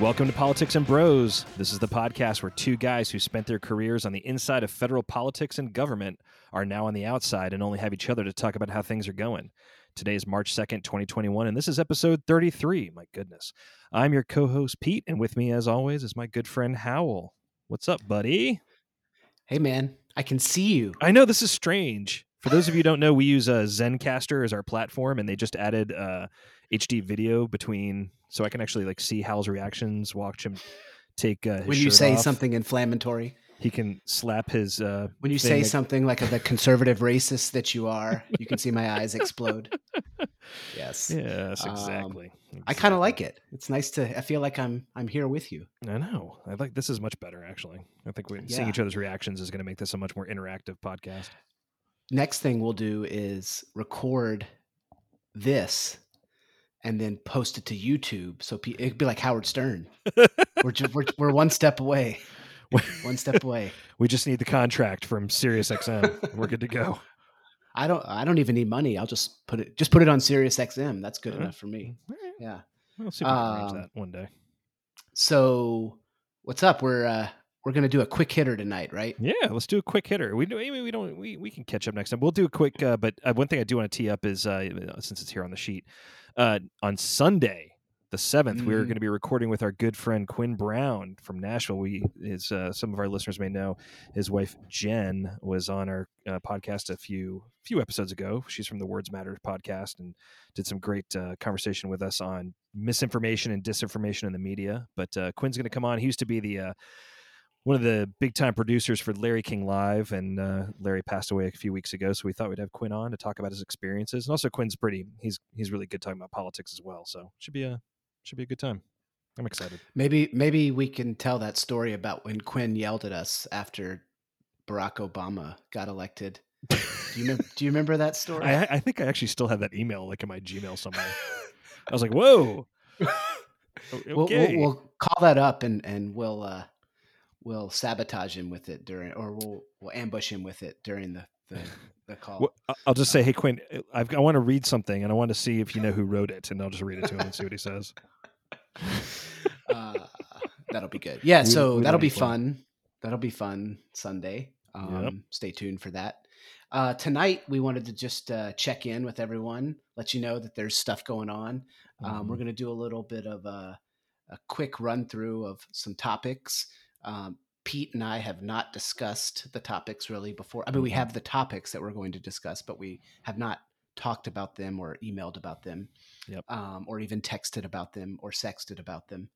Welcome to Politics and Bros. This is the podcast where two guys who spent their careers on the inside of federal politics and government are now on the outside and only have each other to talk about how things are going. Today is March 2nd, 2021, and this is episode 33. My goodness. I'm your co host, Pete, and with me, as always, is my good friend, Howell. What's up, buddy? Hey, man, I can see you. I know this is strange. For those of you who don't know, we use uh, Zencastr as our platform, and they just added uh, HD video between, so I can actually like see Hal's reactions, watch him take uh, his when you say off. something inflammatory, He can slap his. Uh, when you say ag- something like the conservative racist that you are, you can see my eyes explode. Yes. Yes, Um, exactly. I kind of like it. It's nice to. I feel like I'm. I'm here with you. I know. I like this is much better actually. I think we, seeing each other's reactions is going to make this a much more interactive podcast. Next thing we'll do is record this, and then post it to YouTube. So it'd be like Howard Stern. we're, ju- we're we're one step away. One step away. we just need the contract from SiriusXM. We're good to go. I don't. I don't even need money. I'll just put it. Just put it on SiriusXM. That's good enough for me. Yeah. We'll see if we can arrange Um, that one day. So, what's up? We're uh we're gonna do a quick hitter tonight, right? Yeah, let's do a quick hitter. We do, maybe we don't we, we can catch up next time. We'll do a quick uh, but uh, one thing I do want to tee up is uh, since it's here on the sheet. Uh, on Sunday, the 7th, we're Mhm. going to be recording with our good friend Quinn Brown from Nashville. We is uh, some of our listeners may know his wife Jen was on our uh, podcast a few few episodes ago. She's from the Words Matter podcast and did some great uh, conversation with us on misinformation and disinformation in the media. But uh, Quinn's going to come on. He used to be the uh, one of the big time producers for Larry King Live, and uh, Larry passed away a few weeks ago. So we thought we'd have Quinn on to talk about his experiences, and also Quinn's pretty he's he's really good talking about politics as well. So should be a should be a good time. I'm excited. Maybe maybe we can tell that story about when Quinn yelled at us after Barack Obama got elected. Do you remember, do you remember that story? I, I think I actually still have that email like in my Gmail somewhere. I was like, whoa. O- We'll, we'll, Okay. we'll call that up and and we'll uh we'll sabotage him with it during, or we'll we'll ambush him with it during the the, the call. Well, I'll just say, hey Quinn, I've, I want to read something, and I want to see if you know who wrote it, and I'll just read it to him and see what he says. uh, that'll be good. Yeah, We- so we that'll be fun. That'll be fun Sunday. Um, Stay tuned for that. Uh, tonight, we wanted to just uh, check in with everyone, let you know that there's stuff going on. Um, we're Mhm. going to do a little bit of a, a quick run through of some topics. Um, Pete and I have not discussed the topics really before. I mean, we Mhm. have the topics that we're going to discuss, but we have not talked about them or emailed about them, Yep. um, or even texted about them or sexted about them.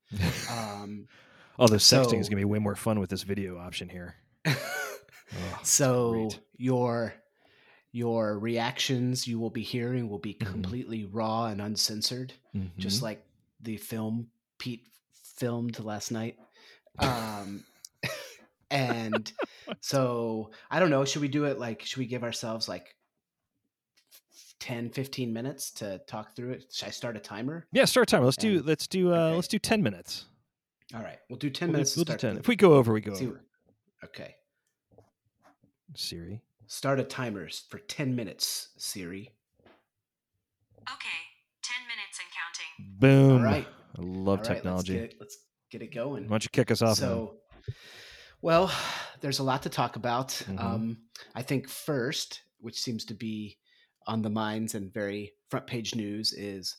Um, Although sexting is going to be way more fun with this video option here. Oh, so great. your your reactions you will be hearing will be Mhm. completely raw and uncensored, just Mhm. like the film Pete filmed last night. Um, and so I don't know. Should we do it like? Should we give ourselves like 10, 15 minutes to talk through it? Should I start a timer? yeah, start timer. Let's do let's do uh okay. let's do ten minutes. All right, we'll do ten We'll do- minutes. to we'll do 10. If we go over, we go see- over. Okay, Siri. start a timer for ten minutes, Siri. Okay, 10 minutes and counting. Boom. All right. I love All right, technology. Let's get let's get it going. Why don't you kick us off? man? so, well, there's a lot to talk about. Mhm. Um, I think first, which seems to be on the minds and very front page news, is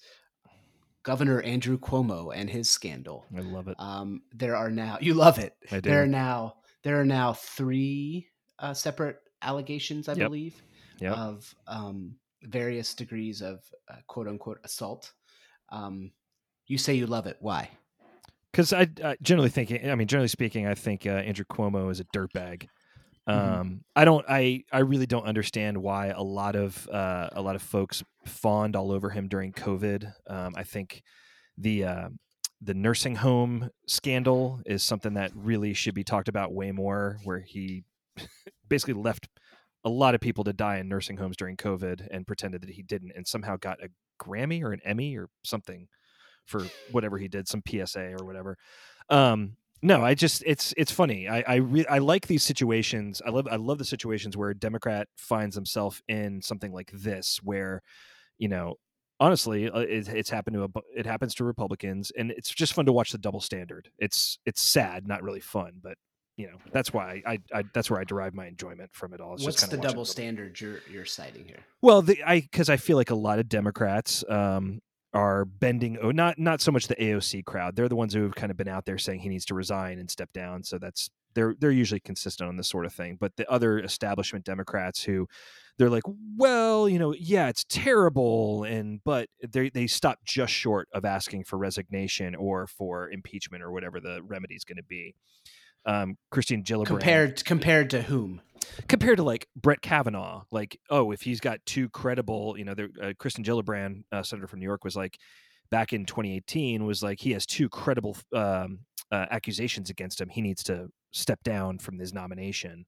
Governor Andrew Cuomo and his scandal. I love it. Um, there are now you love it. I do. There are now there are now three uh, separate allegations, I Yep. believe, Yep. of um, various degrees of uh, quote unquote assault. Um, you say you love it. Why? Because I, I generally think, I mean, generally speaking, I think uh, Andrew Cuomo is a dirtbag. Mhm. Um, I don't, I, I really don't understand why a lot of, uh, a lot of folks fawned all over him during COVID. Um, I think the, uh, the nursing home scandal is something that really should be talked about way more. Where he basically left a lot of people to die in nursing homes during COVID and pretended that he didn't, and somehow got a Grammy or an Emmy or something for whatever he did, some PSA or whatever. Um, no, I just it's it's funny. I I, re- I like these situations. I love I love the situations where a Democrat finds himself in something like this, where you know honestly, uh, it, it's happened to a, it happens to Republicans, and it's just fun to watch the double standard. It's it's sad, not really fun, but you know that's why I, I that's where I derive my enjoyment from it all. It's What's the double standard you're you're citing here? Well, the, I because I feel like a lot of Democrats um, are bending. Oh, not not so much the AOC crowd. They're the ones who have kind of been out there saying he needs to resign and step down. So that's they're they're usually consistent on this sort of thing. But the other establishment Democrats who they're like, well, you know, yeah, it's terrible, and but they they stop just short of asking for resignation or for impeachment or whatever the remedy is going to be. Um, Christine Gillibrand Compared compared to whom? Compared to like Brett Kavanaugh, like oh, if he's got two credible, you know, there, uh, Kirsten Gillibrand, uh, senator from New York, was like back in 2018 was like he has two credible um, uh, accusations against him. He needs to step down from his nomination.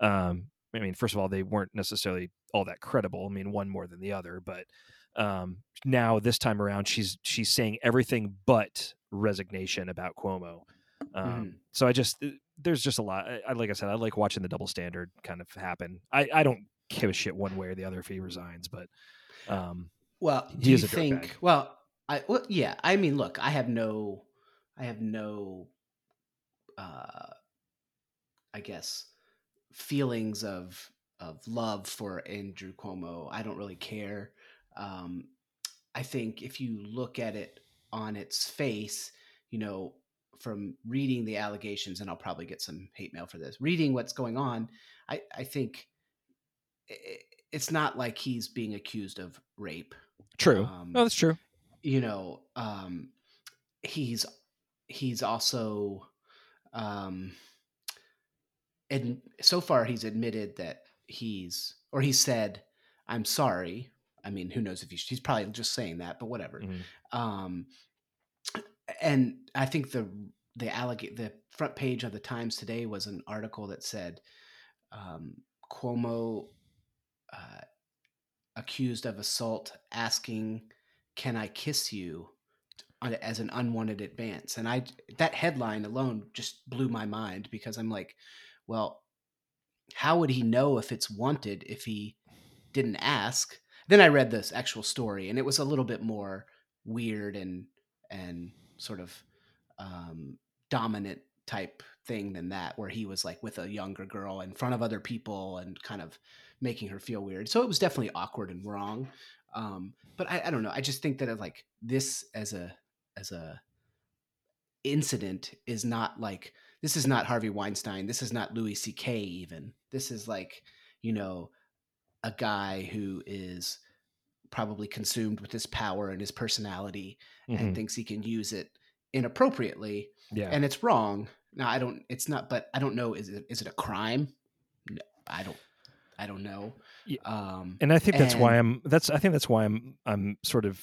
Um, I mean, first of all, they weren't necessarily all that credible. I mean, one more than the other, but um, now this time around, she's she's saying everything but resignation about Cuomo. Um, Mhm. So I just uh, there's just a lot. I, like I said, I like watching the double standard kind of happen. I I don't give a shit one way or the other if he resigns, but um, Well, do you is a dirtbag. think? Well, I well, yeah. I mean, look, I have no, I have no, uh, I guess, feelings of of love for Andrew Cuomo. I don't really care. Um, I think if you look at it on its face, you know, from reading the allegations, and I'll probably get some hate mail for this. Reading what's going on, I I think it's not like he's being accused of rape true. Um, no, that's true. you know um he's he's also um and so far he's admitted that he's or he said i'm sorry i mean who knows if he's, he's probably just saying that but whatever Mhm. um and i think the the alleg- the front page of the times today was an article that said um cuomo uh, accused of assault asking can i kiss you? as an unwanted advance. And i that headline alone just blew my mind because i'm like well how would he know if it's wanted if he didn't ask? Then i read this actual story and it was a little bit more weird and and sort of um dominant type thing than that where he was like with a younger girl in front of other people and kind of making her feel weird. So it was definitely awkward and wrong. Um but i, I don't know. I just think that uh, like this as a as a incident is not like this is not harvey weinstein. This is not louis ck even. This is like you know a guy who is probably consumed with his power and his personality Mhm. and thinks he can use it inappropriately Yeah, and it's wrong now i don't it's not but i don't know is it is it a crime no, i don't i don't know um and I think that's why I'm. That's I think that's why I'm. I'm sort of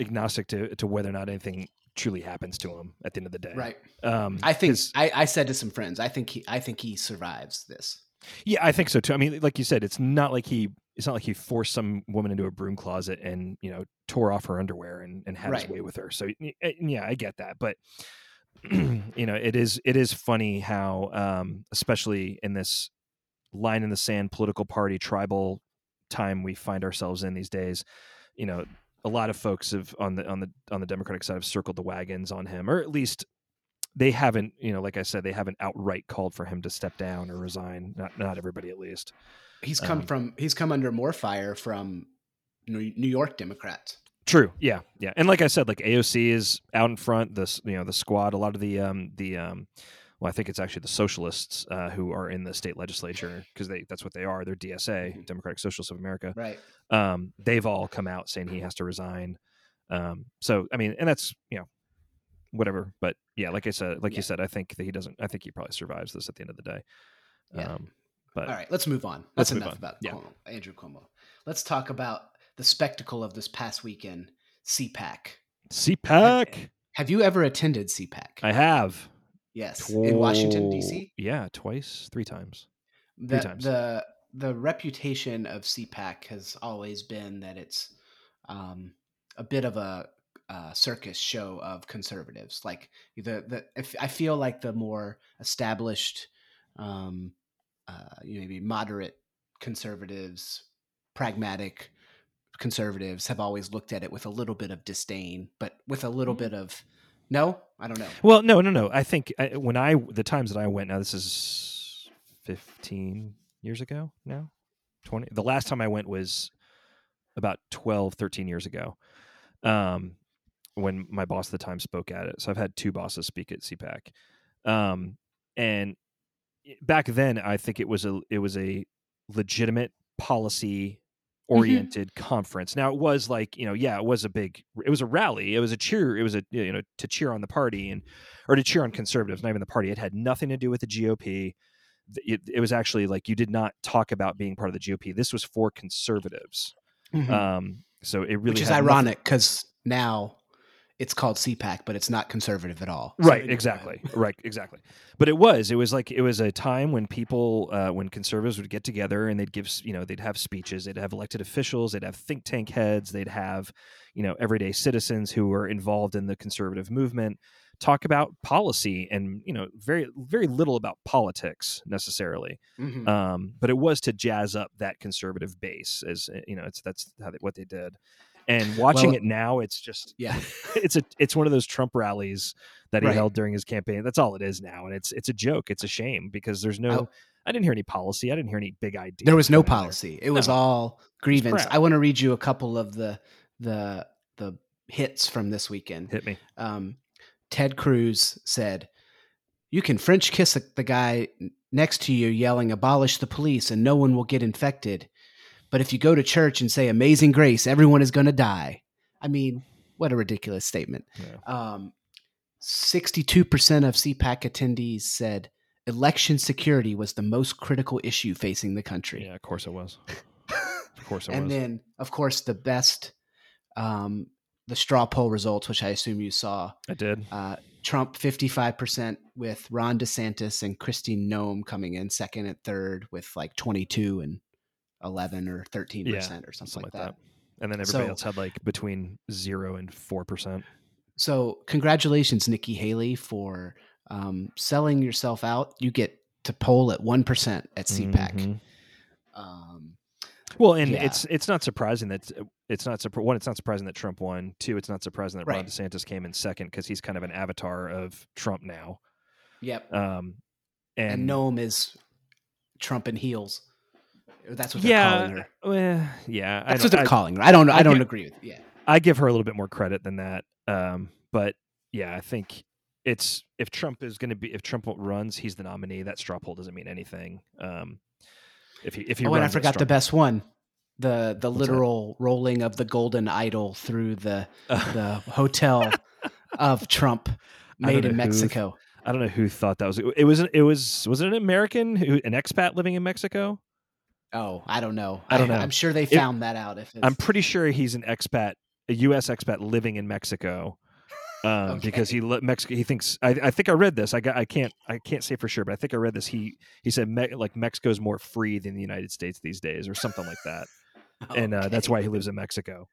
agnostic to to whether or not anything truly happens to him at the end of the day. right Um, i think I, I said to some friends i think he i think he survives this Yeah, I think so too. I mean, like you said, it's not like he it's not like he forced some woman into a broom closet and you know tore off her underwear and, and had his way with her. So y- yeah, I get that, but you know, it is it is funny how, um, especially in this line in the sand political party tribal time we find ourselves in these days, you know, a lot of folks have on the on the on the Democratic side have circled the wagons on him, or at least they haven't, you know, like I said, they haven't outright called for him to step down or resign. Not not everybody, at least. He's come Um, from he's come under more fire from new New york democrats True. Yeah. Yeah. And like I said, like AOC is out in front. This, you know, the squad. A lot of the, um, the, um, well, I think it's actually the socialists uh, who are in the state legislature because they that's what they are. They're DSA, Mhm. Democratic Socialists of America. right Um, they've all come out saying he has to resign. Um, so I mean, and that's you know, whatever. But yeah, like I said, like Yeah. you said, I think that he doesn't. I think he probably survives this at the end of the day. Yeah. Um, but all right let's move on that's enough on. about Yeah. Cuomo, andrew cuomo let's talk about the spectacle of this past weekend cpac CPAC, have you ever attended cpac I have yes in washington dc Yeah, twice, three times. the, times. the the reputation of CPAC has always been that it's um, a bit of a, uh circus show of conservatives. Like the the if, I feel like the more established, um, uh, maybe moderate conservatives, pragmatic conservatives have always looked at it with a little bit of disdain, but with a little Mm. bit of no, I don't know. Well, no, no, no. I think I, when I the times that I went now, this is fifteen years ago now, twenty. The last time I went was about 12, 13 years ago. Um, when my boss at the time spoke at it. So I've had two bosses speak at CPAC. Um, and back then I think it was a it was a legitimate policy oriented conference. Now it was like, you know, yeah, it was a big it was a rally. It was a cheer, it was a you know, to cheer on the party and or to cheer on conservatives, not even the party. It had nothing to do with the GOP. It, it was actually like you did not talk about being part of the GOP. This was for conservatives. Mhm. Um, so it really Which is ironic because now it's called CPAC, but it's not conservative at all. So right exactly. Right exactly. But it was it was like it was a time when people uh, when conservatives would get together and they'd give you know they'd have speeches they'd have elected officials they'd have think tank heads they'd have you know everyday citizens who were involved in the conservative movement talk about policy and you know very very little about politics necessarily. Mhm. um, but it was to jazz up that conservative base as you know it's that's how they, what they did and watching Well- it now it's just yeah. it's a it's one of those Trump rallies that he Right. held during his campaign. That's all it is now, and it's it's a joke. It's a shame because there's no. Oh. I didn't hear any policy. I didn't hear any big ideas. There was no policy. It was all grievance. crap. I want to read you a couple of the the the hits from this weekend. Hit me. um, Ted Cruz said, "You can French kiss the guy next to you, yelling "Abolish the police," and no one will get infected. But if you go to church and say "Amazing Grace," everyone is going to die." I mean, what a ridiculous statement. Yeah. Um, Sixty-two percent of CPAC attendees said election security was the most critical issue facing the country. Yeah, of course it was. Of course it and was. And then, of course, the best, um, the straw poll results, which I assume you saw. I did. Uh, Trump 55% with Ron DeSantis and Kristi Noem coming in second and third with like 22 and 11 or 13% Yeah, or something, Something like that. And then everybody So- else had like between zero and four percent. So, congratulations, Nikki Haley, for um, selling yourself out. You get to poll at 1% at CPAC. Mhm. Um, Well, and Yeah. it's it's not surprising that it's not one. It's not surprising that Trump won. Two, it's not surprising that Ron DeSantis came in second because he's kind of an avatar of Trump now. yep. Um, and, And, Noem is Trump in heels. That's what they're yeah, calling her. well, yeah. I That's what they're I- calling her. I don't. I, I don't get- agree with Yeah. I give her a little bit more credit than that. Um, but yeah, I think it's if Trump is going to be if Trump runs, he's the nominee. That straw poll doesn't mean anything. Um, if he if he oh, and I forgot the best one. The the What's that? literal rolling of the golden idol through the Uh, the hotel of Trump made in who- Mexico. I don't know who thought that was. It was it was was it an American who an expat living in Mexico? Oh, I don't know. I don't know. I'm sure they found that out. If it's, I'm pretty sure he's an expat, a U.S. expat living in Mexico, um, because he Mexico. He thinks. I, I think I read this. I got. I can't. I can't say for sure, but I think I read this. He he said me, like Mexico's more free than the United States these days, or something like that, and uh, that's why he lives in Mexico.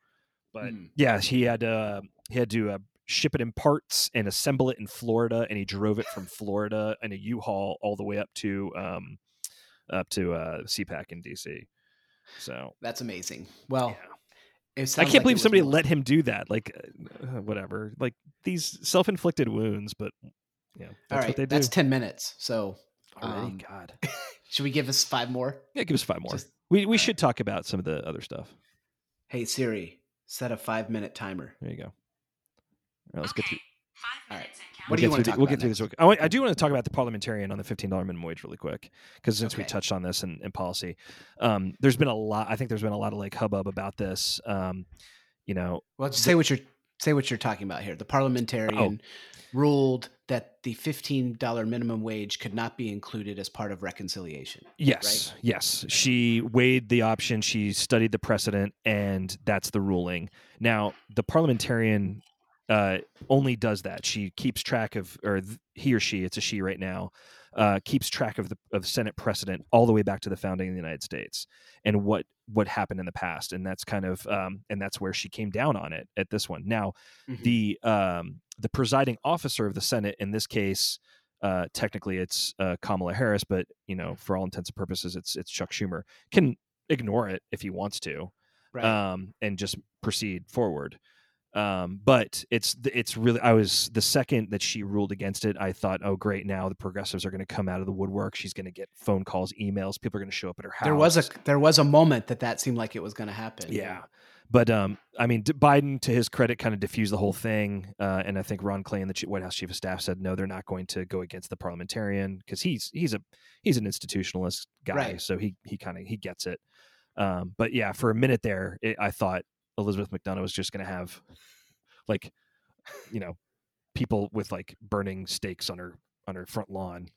But Hmm. yeah, he had uh, he had to uh, ship it in parts and assemble it in Florida, and he drove it from Florida in a U-Haul all the way up to um, up to uh, CPAC in DC. So That's amazing. Well, yeah. I can't like believe somebody more- let him do that. Like, uh, whatever. Like these self-inflicted wounds, but yeah, that's All right, what they do. that's ten minutes. So Already, um, God. should we give us five more? Yeah, give us five more. Just- we we should talk about some of the other stuff. Hey Siri, set a five minute timer. There you go. All right, let's get okay, through. five All right. What we'll do you get wanna through talk We'll about get through this. real- I, want- I do want to talk about the parliamentarian on the fifteen dollar minimum wage really quick because since we touched on this in, in policy, um, there's been a lot. I think there's been a lot of like hubbub about this. Um, you know, Well, just say what you're say what you're talking about here. The parliamentarian ruled that the fifteen dollar minimum wage could not be included as part of reconciliation. Yes, yes. She weighed the option, she studied the precedent, and that's the ruling. Now, the parliamentarian uh, only does that. She keeps track of, or th- he or she, it's a she right now, uh, keeps track of the of Senate precedent all the way back to the founding of the United States and what what happened in the past, and that's kind of um, and that's where she came down on it at this one. Now, Mhm. the um, the presiding officer of the Senate in this case, uh, technically it's uh, Kamala Harris, but you know for all intents and purposes it's it's Chuck Schumer can ignore it if he wants to. Right. um, and just proceed forward. Um, but it's it's really I was the second that she ruled against it, I thought, oh great, now the progressives are going to come out of the woodwork. She's going to get phone calls, emails. People are going to show up at her house. there was a there was a moment that that seemed like it was going to happen. yeah. But um, I mean, D- Biden, to his credit, kind of diffused the whole thing, uh, and I think Ron Klain, the White House chief of staff, said no, they're not going to go against the parliamentarian because he's he's a he's an institutionalist guy, Right. so he he kind of he gets it. Um, but yeah, for a minute there, it, I thought Elizabeth MacDonough was just going to have like, you know, people with like burning stakes on her on her front lawn.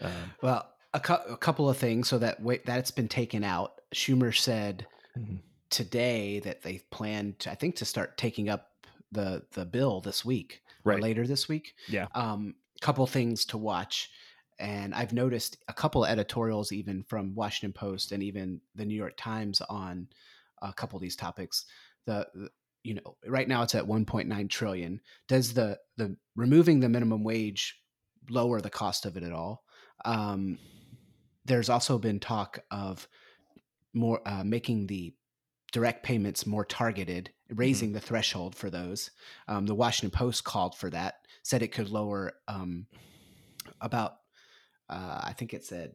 Um, Well, a, cou- a couple of things. So that wait, that's been taken out. Schumer said Mhm. today that they plan to, I think, to start taking up the the bill this week or Right. later this week. Yeah. Um, couple things to watch, and I've noticed a couple of editorials even from Washington Post and even the New York Times on a couple of these topics. The, the you know right now it's at 1.9 trillion. Does the the removing the minimum wage lower the cost of it at all? Um, there's also been talk of more uh, making the direct payments more targeted, raising the threshold for those. Um, the Washington Post called for that, said it could lower um, about, uh, I think it said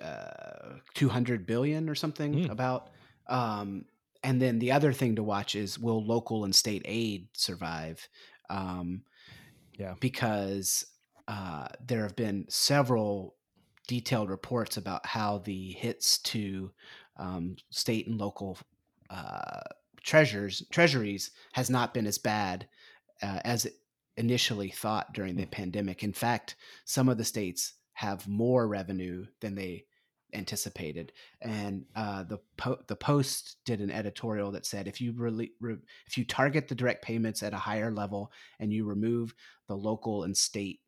uh, 200 billion or something Mm. about. Um, and then the other thing to watch is will local and state aid survive? Um, Yeah. Because uh, there have been several detailed reports about how the hits to um, state and local uh, treasures treasuries has not been as bad uh, as initially thought during the pandemic. In fact, some of the states have more revenue than they anticipated. And uh, the po- the Post did an editorial that said if you really re- if you target the direct payments at a higher level and you remove the local and state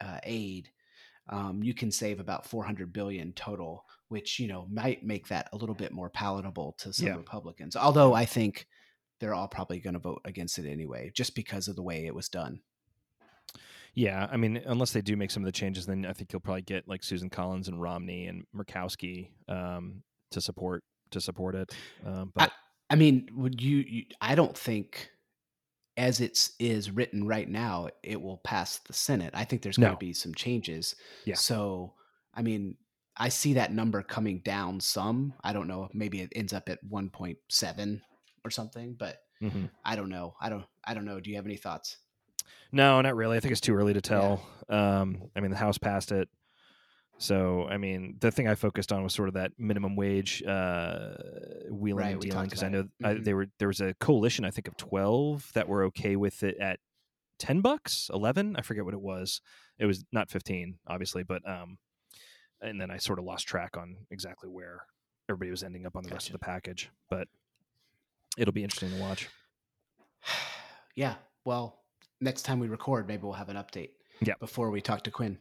uh, aid, um, you can save about 400 billion total, which you know might make that a little bit more palatable to some Yeah. Republicans. Although I think they're all probably going to vote against it anyway, just because of the way it was done. Yeah, I mean, unless they do make some of the changes, then I think you'll probably get like Susan Collins and Romney and Murkowski um, to support to support it. Um, but I mean, would you, you? I don't think, as it's is written right now, it will pass the Senate. I think there's going No. to be some changes. Yeah. So, I mean, I see that number coming down some. I don't know. Maybe it ends up at 1.7 or something, but mhm. I don't know. I don't. I don't know. Do you have any thoughts? No, not really. I think it's too early to tell. Um, I mean, the House passed it, so I mean, the thing I focused on was sort of that minimum wage uh, wheeling Right, and dealing because I know it. I, they were there was a coalition I think of twelve that were okay with it at ten bucks, eleven. I forget what it was. It was not fifteen, obviously, but um, and then I sort of lost track on exactly where everybody was ending up on the rest of the package. But it'll be interesting to watch. yeah. Well, next time we record, maybe we'll have an update. Yeah. Before we talk to Quinn.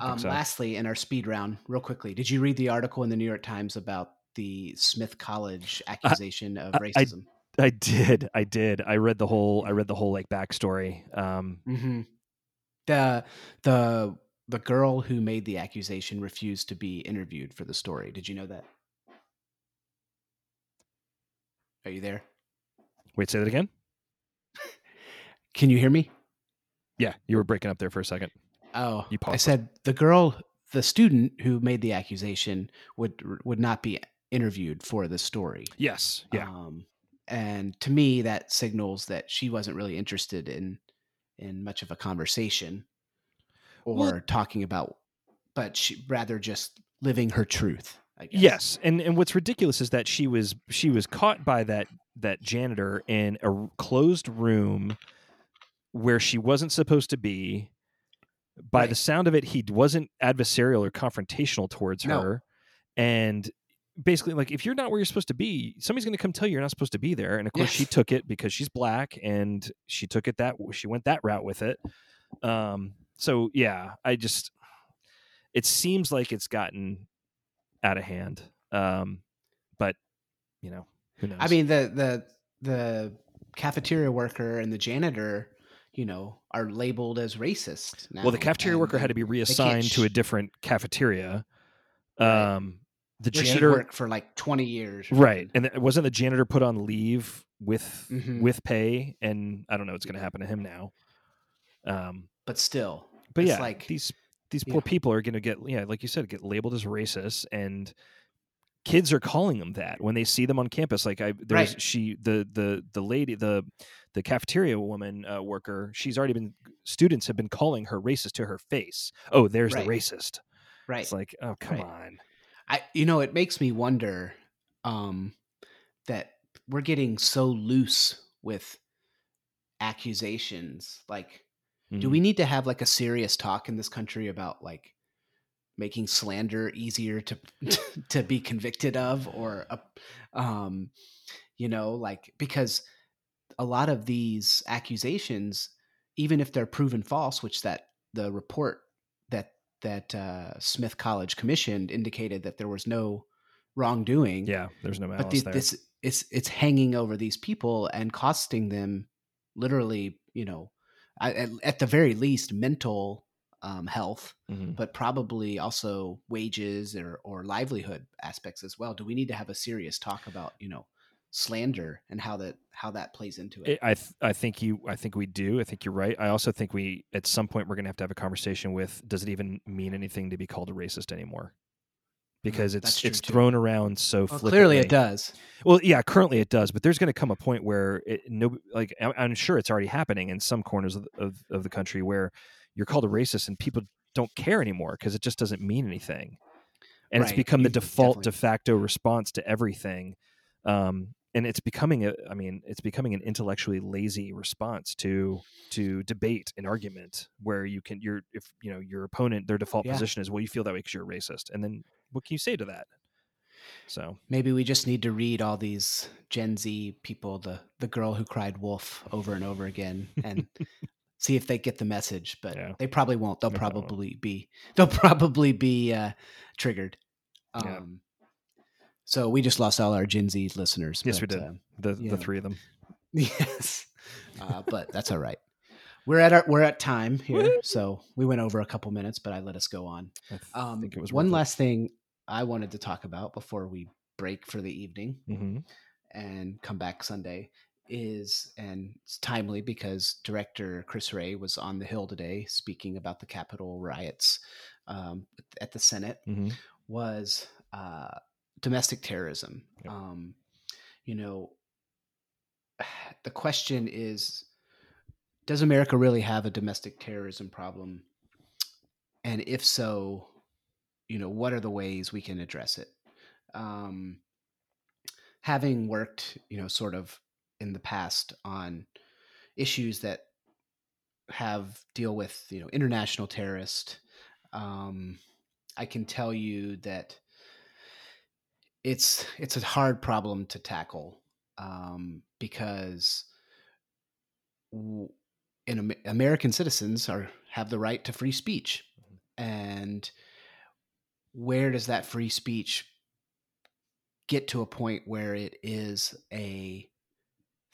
Um, so. Lastly, in our speed round, real quickly, did you read the article in the New York Times about the Smith College accusation of I- I- racism? I did, I did. I read the whole, I read the whole like backstory. Um, hmm The the the girl who made the accusation refused to be interviewed for the story. Did you know that? Are you there? wait, say that again. Can you hear me? Yeah, you were breaking up there for a second. Oh, You paused. I said the girl, the student who made the accusation would would not be interviewed for the story. Yes, yeah, Um, and to me, that signals that she wasn't really interested in in much of a conversation or Well- talking about, but she rather just living her truth. I guess. yes. And and what's ridiculous is that she was she was caught by that that janitor in a closed room where she wasn't supposed to be. By the sound of it, he wasn't adversarial or confrontational towards No. her, and basically like if you're not where you're supposed to be somebody's going to come tell you you're not supposed to be there. And of course she took it because she's black and she took it that she went that route with it. Um so yeah i just it seems like it's gotten out of hand. Um but you know who knows? I mean the the the cafeteria worker and the janitor, you know, are labeled as racist. Now, well the cafeteria and- worker had to be reassigned to a different cafeteria Right. um the Where janitor worked for like 20 years. right and th- wasn't the janitor put on leave with Mhm. with pay and i don't know what's going to happen to him now um But still, but yeah like- these these poor people are going to get yeah like you said get labeled as racist and kids are calling them that when they see them on campus like i there's Right. she the the the lady the the cafeteria woman uh, worker she's already been students have been calling her racist to her face oh there's Right. the racist right. it's like oh come Right. on I you know it makes me wonder um that we're getting so loose with accusations like do Mhm. we need to have like a serious talk in this country about like making slander easier to to be convicted of or um you know like because a lot of these accusations even if they're proven false which that the report that that uh, Smith College commissioned indicated that there was no wrongdoing. Yeah there's no malice but the, there. this it's it's hanging over these people and costing them literally you know at, at the very least mental um, health Mhm. but probably also wages or or livelihood aspects as well do we need to have a serious talk about you know slander and how that how that plays into it I I, th- I think you I think we do. I think you're right. I also think we at some point we're going to have to have a conversation with does it even mean anything to be called a racist anymore? Because it's it's too. thrown around so well, clearly it does Well, yeah, currently it does, but there's going to come a point where it, no, like I- I'm sure it's already happening in some corners of, of, of the country where you're called a racist and people don't care anymore because it just doesn't mean anything, and it's become the default de facto response to everything, um, and it's becoming a, I mean, it's becoming an intellectually lazy response to to debate and argument where you can your if you know your opponent their default Yeah. position is well you feel that way because you're a racist, and then what can you say to that? So maybe we just need to read all these gen z people the the girl who cried wolf over and over again and see if they get the message but Yeah. they probably won't they'll They probably won't. be they'll probably be uh triggered Yeah. um so we just lost all our gen z listeners Yes, we did. uh, the the know. three of them. yes uh, but that's all right we're at our we're at time here so we went over a couple minutes but i let us go on um think it was one worth it. last thing i wanted to talk about before we break for the evening Mhm. and come back Sunday is and it's timely because director Chris Wray was on the Hill today speaking about the Capitol riots um, at the Senate Mhm. was uh, domestic terrorism. Yep. Um, you know, the question is, does America really have a domestic terrorism problem? And if so, you know, what are the ways we can address it? Um, having worked, you know, sort of in the past on issues that have deal with, you know, international terrorist, um, I can tell you that it's it's a hard problem to tackle um, because w- in American citizens are have the right to free speech, and where does that free speech get to a point where it is a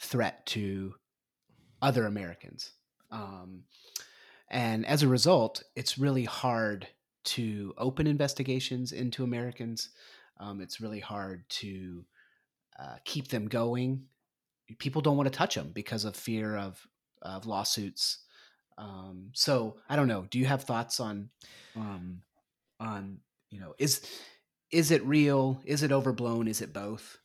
threat to other Americans? Um, and as a result, it's really hard to open investigations into Americans. Um, it's really hard to uh, keep them going. People don't want to touch them because of fear of of lawsuits. Um, so I don't know. Do you have thoughts on um, on you know is is it real? Is it overblown? Is it both?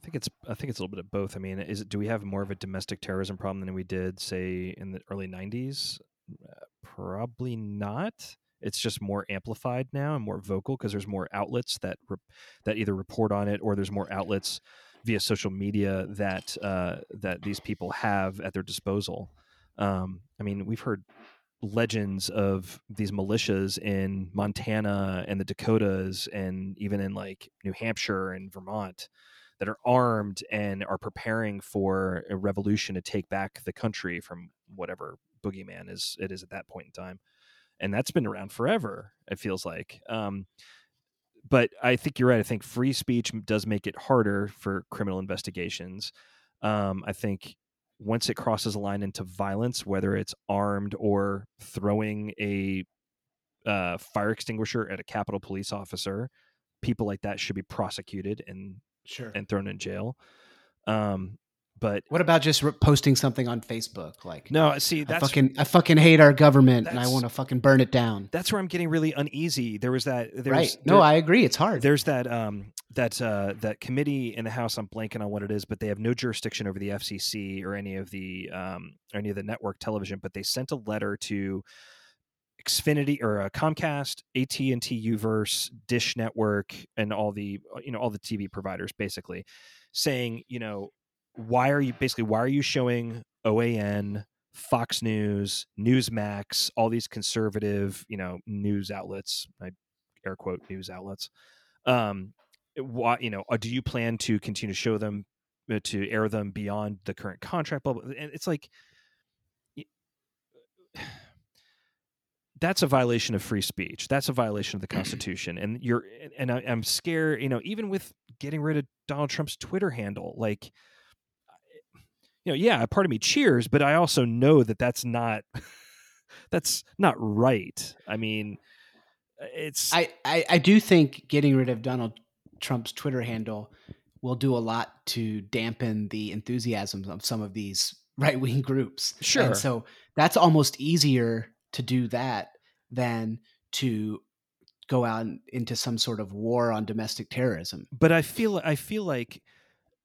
I think it's I think it's a little bit of both. I mean, is it do we have more of a domestic terrorism problem than we did say in the early 90s? Uh, probably not. It's just more amplified now and more vocal because there's more outlets that re- that either report on it or there's more outlets via social media that uh, that these people have at their disposal. Um, I mean, we've heard legends of these militias in Montana and the Dakotas and even in like New Hampshire and Vermont that are armed and are preparing for a revolution to take back the country from whatever boogeyman is it is at that point in time. And that's been around forever it feels like um, but i think you're right i think free speech does make it harder for criminal investigations. Um, i think once it crosses a line into violence whether it's armed or throwing a uh, fire extinguisher at a capitol police officer people like that should be prosecuted and Sure. and thrown in jail. Um, but what about just re- posting something on Facebook? Like, no, see I that's fucking, I fucking hate our government, and I want to fucking burn it down. that's where I'm getting really uneasy. There was that there's, right? No, there- I agree. It's hard. there's that um that uh that committee in the House. I'm blanking on what it is, but they have no jurisdiction over the FCC or any of the um or any of the network television. But they sent a letter to Xfinity or uh, Comcast, AT and T, Uverse, Dish Network, and all the uh, you know all the TV providers, basically saying you know why are you basically why are you showing OAN, Fox News, Newsmax, all these conservative you know news outlets, I air quote news outlets. Um, why you know uh, do you plan to continue to show them uh, to air them beyond the current contract? Blah, blah, and it's like that's a violation of free speech. That's a violation of the Constitution. And you're and I, I'm scared. You know, even with getting rid of Donald Trump's Twitter handle, like you know, yeah, part of me cheers, but I also know that that's not that's not right. I mean, it's I, I, I do think getting rid of Donald Trump's Twitter handle will do a lot to dampen the enthusiasm of some of these right wing groups. Sure. And so that's almost easier to do that than to go out into some sort of war on domestic terrorism. but I feel I feel like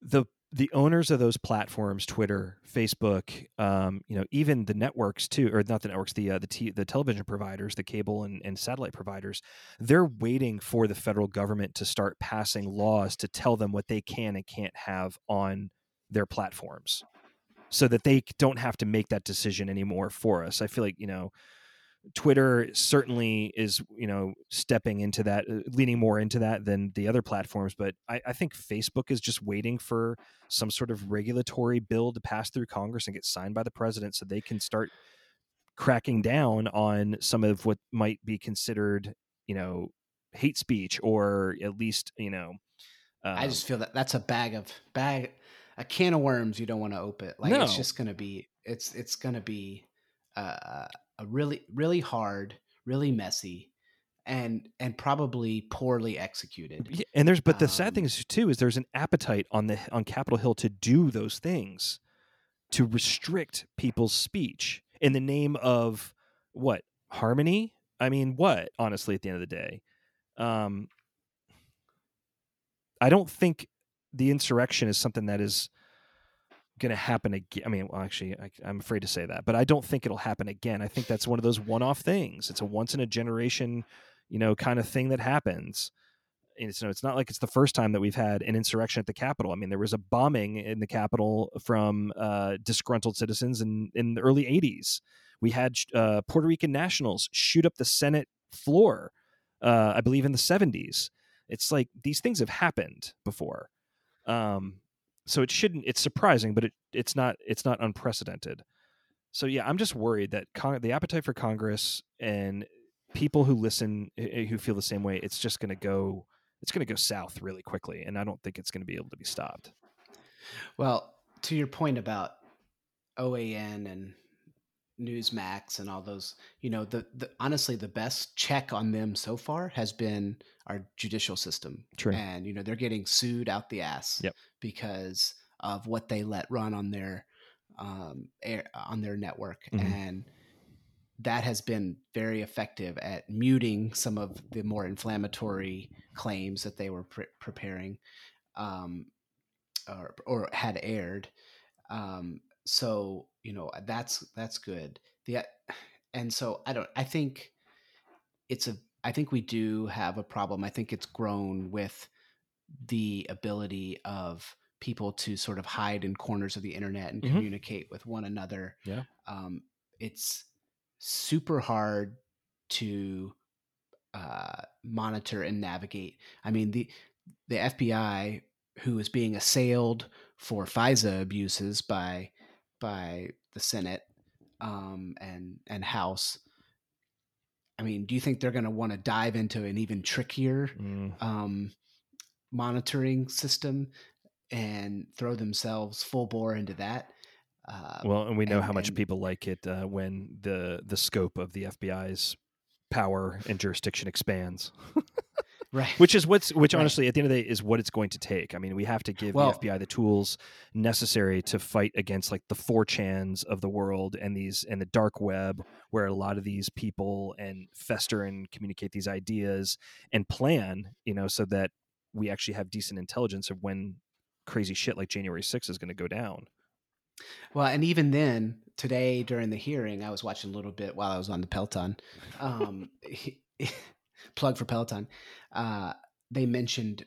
the the owners of those platforms, Twitter, Facebook, um, you know, even the networks too, or not the networks, the uh, the t- the television providers, the cable and, and satellite providers, they're waiting for the federal government to start passing laws to tell them what they can and can't have on their platforms, so that they don't have to make that decision anymore for us. I feel like you know. Twitter certainly is, you know, stepping into that, uh, leaning more into that than the other platforms. But I, I think Facebook is just waiting for some sort of regulatory bill to pass through Congress and get signed by the president so they can start cracking down on some of what might be considered, you know, hate speech or at least, you know, I um, just feel that that's a bag of bag a can of worms you don't want to open. Like it's just going to be it's it's going to be uh, a really really hard, really messy and and probably poorly executed. And there's but the sad Um, thing is too is there's an appetite on the on Capitol Hill to do those things to restrict people's speech in the name of what harmony i mean what honestly at the end of the day um i don't think the insurrection is something that is going to happen again i mean well actually I, i'm afraid to say that but i don't think it'll happen again i think that's one of those one-off things it's a once in a generation you know kind of thing that happens and it's, you know, it's not like it's the first time that we've had an insurrection at the Capitol. I mean, there was a bombing in the Capitol from uh, disgruntled citizens in, in the early 80s. We had uh, Puerto Rican nationals shoot up the Senate floor, uh, I believe, in the 70s. It's like these things have happened before. Um, so it shouldn't, it's surprising, but it, it's not, it's not unprecedented. So yeah, I'm just worried that the appetite for Congress and people who listen eh, who feel the same way, it's just going to go it's going to go south really quickly and i don't think it's going to be able to be stopped Well, to your point about OAN and Newsmax and all those, you know, the, the honestly the best check on them so far has been our judicial system. True. And you know, they're getting sued out the ass Yep. because of what they let run on their um air, on their network Mhm. and that has been very effective at muting some of the more inflammatory claims that they were pre- preparing um, or, or had aired. Um, so you know that's that's good. The and so I don't. I think it's a. I think we do have a problem. I think it's grown with the ability of people to sort of hide in corners of the internet and Mhm. communicate with one another. Yeah. Um, it's super hard to uh, monitor and navigate. I mean the the FBI, who is being assailed for FISA abuses by by the Senate um, and and House. I mean, do you think they're going to want to dive into an even trickier Mm, um, monitoring system and throw themselves full bore into that? Uh, well and we know and- how much and- people like it uh, when the the scope of the fbi's power and jurisdiction expands right. which is what's which Right. honestly at the end of the day is what it's going to take i mean we have to give Well- the fbi the tools necessary to fight against like the 4chans of the world and these and the dark web where a lot of these people and fester and communicate these ideas and plan you know so that we actually have decent intelligence of when crazy shit like january 6th is going to go down Well, and even then, today during the hearing, I was watching a little bit while I was on the Peloton. Um, plug for Peloton. Uh, they mentioned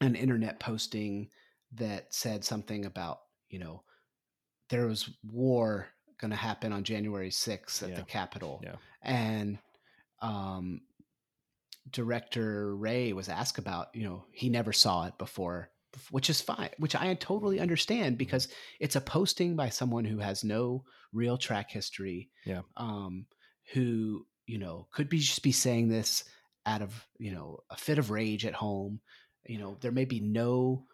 an internet posting that said something about, you know, there was war going to happen on January 6th at Yeah. the Capitol. Yeah. And um, director Wray was asked about, you know, he never saw it before, which is fine, which I totally understand because it's a posting by someone who has no real track history. Yeah. Um, who, you know, could be just be saying this out of, you know, a fit of rage at home. You know, there may be no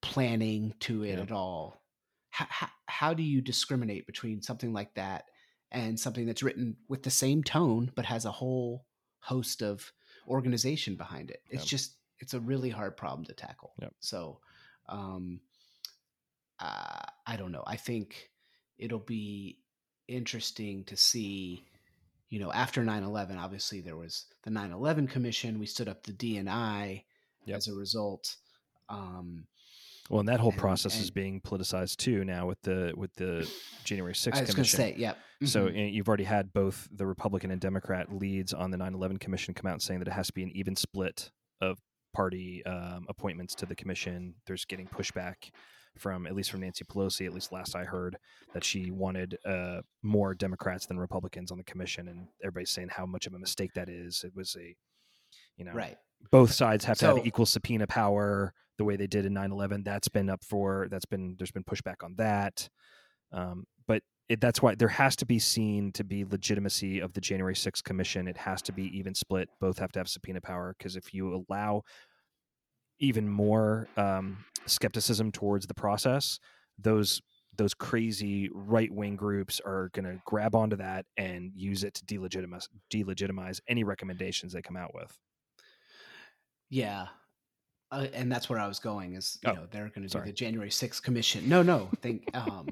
planning to it Yeah. at all. How, how, how do you discriminate between something like that and something that's written with the same tone but has a whole host of organization behind it? It's just it's a really hard problem to tackle. So, um, uh, I don't know. I think it'll be interesting to see. You know, after 9-11, obviously there was the 9-11 commission. We stood up the DNI Yep. as a result. Um, well and that whole And- process is being politicized too now with the with the january 6th I was going to commission say, yeah. So mhm. uh, you've already had both the Republican and Democrat leads on the 9/11 Commission come out saying that it has to be an even split of party um, appointments to the commission. There's getting pushback from at least from Nancy Pelosi, at least last I heard, that she wanted uh, more Democrats than Republicans on the commission, and everybody's saying how much of a mistake that is. It was a, you know, right. both sides have to have equal subpoena power the way they did in 9-11 that's been up for that's been there's been pushback on that um, but it, that's why there has to be seen to be legitimacy of the january 6th commission it has to be even split both have to have subpoena power because if you allow even more um, skepticism towards the process those those crazy right wing groups are going to grab onto that and use it to delegitimize delegitimize any recommendations they come out with Yeah. Uh, and that's where I was going is, you Oh, know, they're going to do the January 6th commission. No, no, think um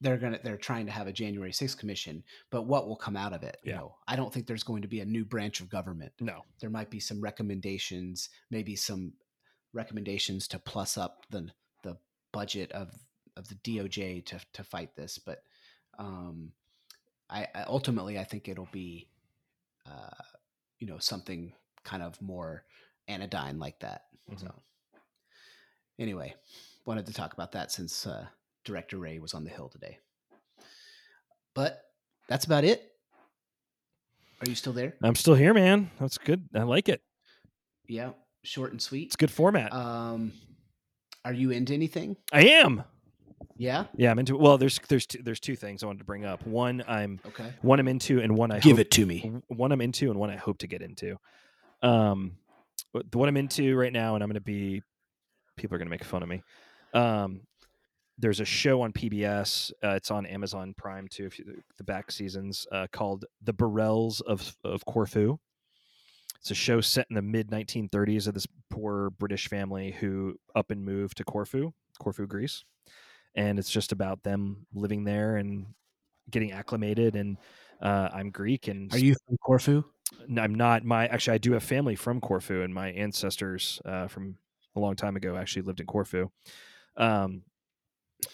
they're going to they're trying to have a January 6th commission, but what will come out of it? You know, I don't think there's going to be a new branch of government. no There might be some recommendations, maybe some recommendations to plus up the the budget of of the DOJ to to fight this, but um I, I ultimately I think it'll be uh you know something kind of more anodyne like that. Mhm. So anyway, wanted to talk about that since uh, director Wray was on the hill today. But that's about it. Are you still there? I'm still here, man. That's good. I like it. Yeah, short and sweet. It's a good format. Um, are you into anything? I am. Yeah. Yeah, I'm into. Well, there's there's two, there's two things I wanted to bring up. One, I'm Okay. one I'm into, and one I Give hope, it to me. One I'm into, and one I hope to get into. Um, but the one I'm into right now, and I'm going to be. People are going to make fun of me. Um, there's a show on PBS. Uh, it's on Amazon Prime too. If you, the back seasons uh, called The Durrells of of Corfu. It's a show set in the mid 1930s of this poor British family who up and moved to Corfu, Corfu, Greece, and it's just about them living there and getting acclimated. And uh, I'm Greek, and Are you from Corfu? I'm not. My actually, I do have family from Corfu, and my ancestors uh, from a long time ago actually lived in Corfu. Um,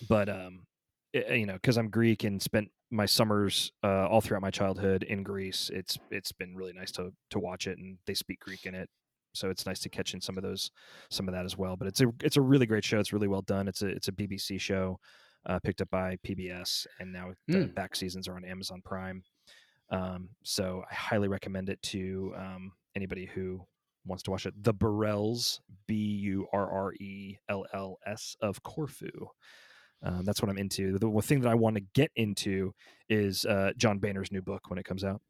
but um, i- you know, because I'm Greek and spent my summers uh, all throughout my childhood in Greece, it's it's been really nice to to watch it, and they speak Greek in it, so it's nice to catch in some of those some of that as well. But it's a it's a really great show. It's really well done. It's a it's a BBC show, uh, picked up by PBS, and now the Mm. back seasons are on Amazon Prime. Um, so I highly recommend it to um, anybody who wants to watch it. The Durrells, B U R R E L L S of Corfu. Um, that's what I'm into. The thing that I want to get into is uh, John Boehner's new book when it comes out.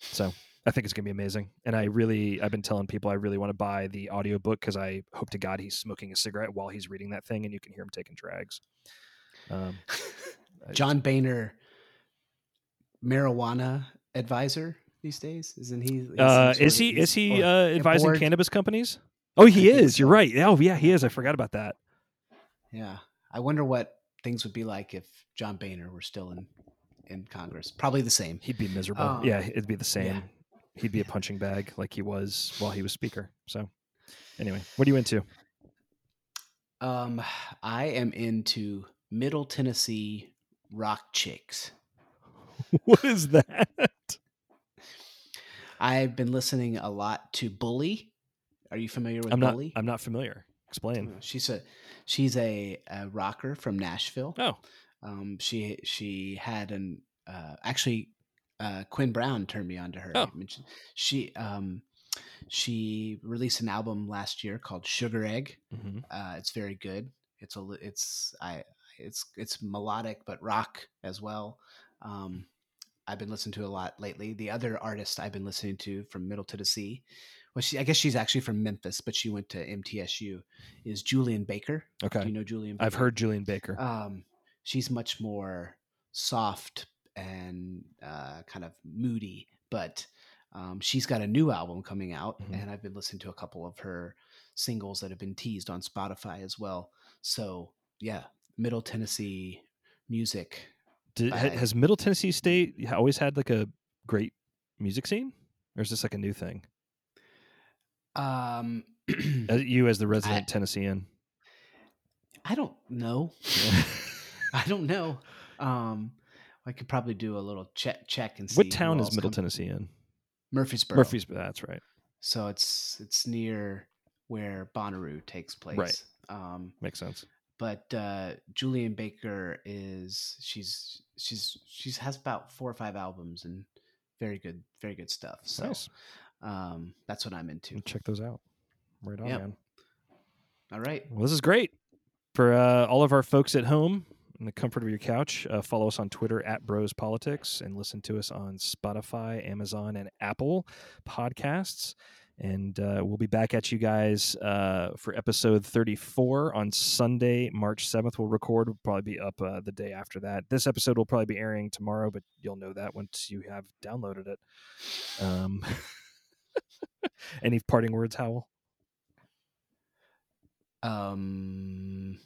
So I think it's gonna be amazing. And I really, I've been telling people I really want to buy the audiobook because I hope to God he's smoking a cigarette while he's reading that thing, and you can hear him taking drags. Um, John Boehner, marijuana advisor. these days? Isn't he? Uh, is he is he or uh, advising board? cannabis companies? Oh, he is. You're right. Oh, yeah, he is. I forgot about that. Yeah, I wonder what things would be like if John Boehner were still in in Congress. Probably the same. He'd be miserable. Um, yeah, it'd be the same. yeah. He'd be a punching bag like he was while he was speaker. So, anyway, what are you into? Um, I am into Middle Tennessee rock chicks. what is that? I've been listening a lot to Bully. Are you familiar with I'm not. Bully? I'm not familiar. Explain. Uh, She's a she's a, a rocker from Nashville. Oh, Um, she she had an uh, actually uh, Quinn Brown turned me on to her. Oh. I mentioned- She um, she released an album last year called Sugar Egg. hmm Uh, it's very good. It's a it's I it's it's melodic but rock as well. Um, I've been listening to a lot lately. The other artist I've been listening to from Middle Tennessee, well, she I guess she's actually from Memphis, but she went to MTSU. Is Julien Baker? Do okay. you know Julien? Baker? I've heard Julien Baker. Um, she's much more soft and uh, kind of moody, but um, she's got a new album coming out, Mhm. and I've been listening to a couple of her singles that have been teased on Spotify as well. So yeah, Middle Tennessee music. Did, I- has Middle Tennessee State always had like a great music scene, or is this like a new thing? Um, As you, as the resident Tennessean, I don't know. I don't know. Um, I could probably do a little check check and see. what town is Middle come- Tennessee in? Murfreesboro. Murfreesboro. That's right. So it's it's near where Bonnaroo takes place. Right. Um, Makes sense. but uh, Julien Baker is she's she's she's has about four or five albums and very good very good stuff. So nice. Um, that's what I'm into. Check those out. Right on, Yep. man. All right. Well, this is great for uh, all of our folks at home in the comfort of your couch. Uh, follow us on Twitter at Bros Politics and listen to us on Spotify, Amazon, and Apple podcasts. And uh, we'll be back at you guys uh, for episode 34 on Sunday, March 7th. We'll record. We'll probably be up uh, the day after that. This episode will probably be airing tomorrow, but you'll know that once you have downloaded it. Um, any parting words, Howell? Um,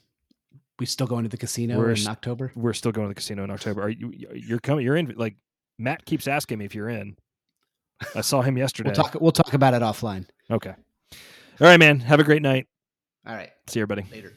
we still going to the casino We're in s- October. we're still going to the casino in October. Are you? You're coming. You're in. Like Matt keeps asking me if you're in. I saw him yesterday. We'll talk. We'll talk about it offline. Okay. All right, man. Have a great night. All right. See you, everybody. Later.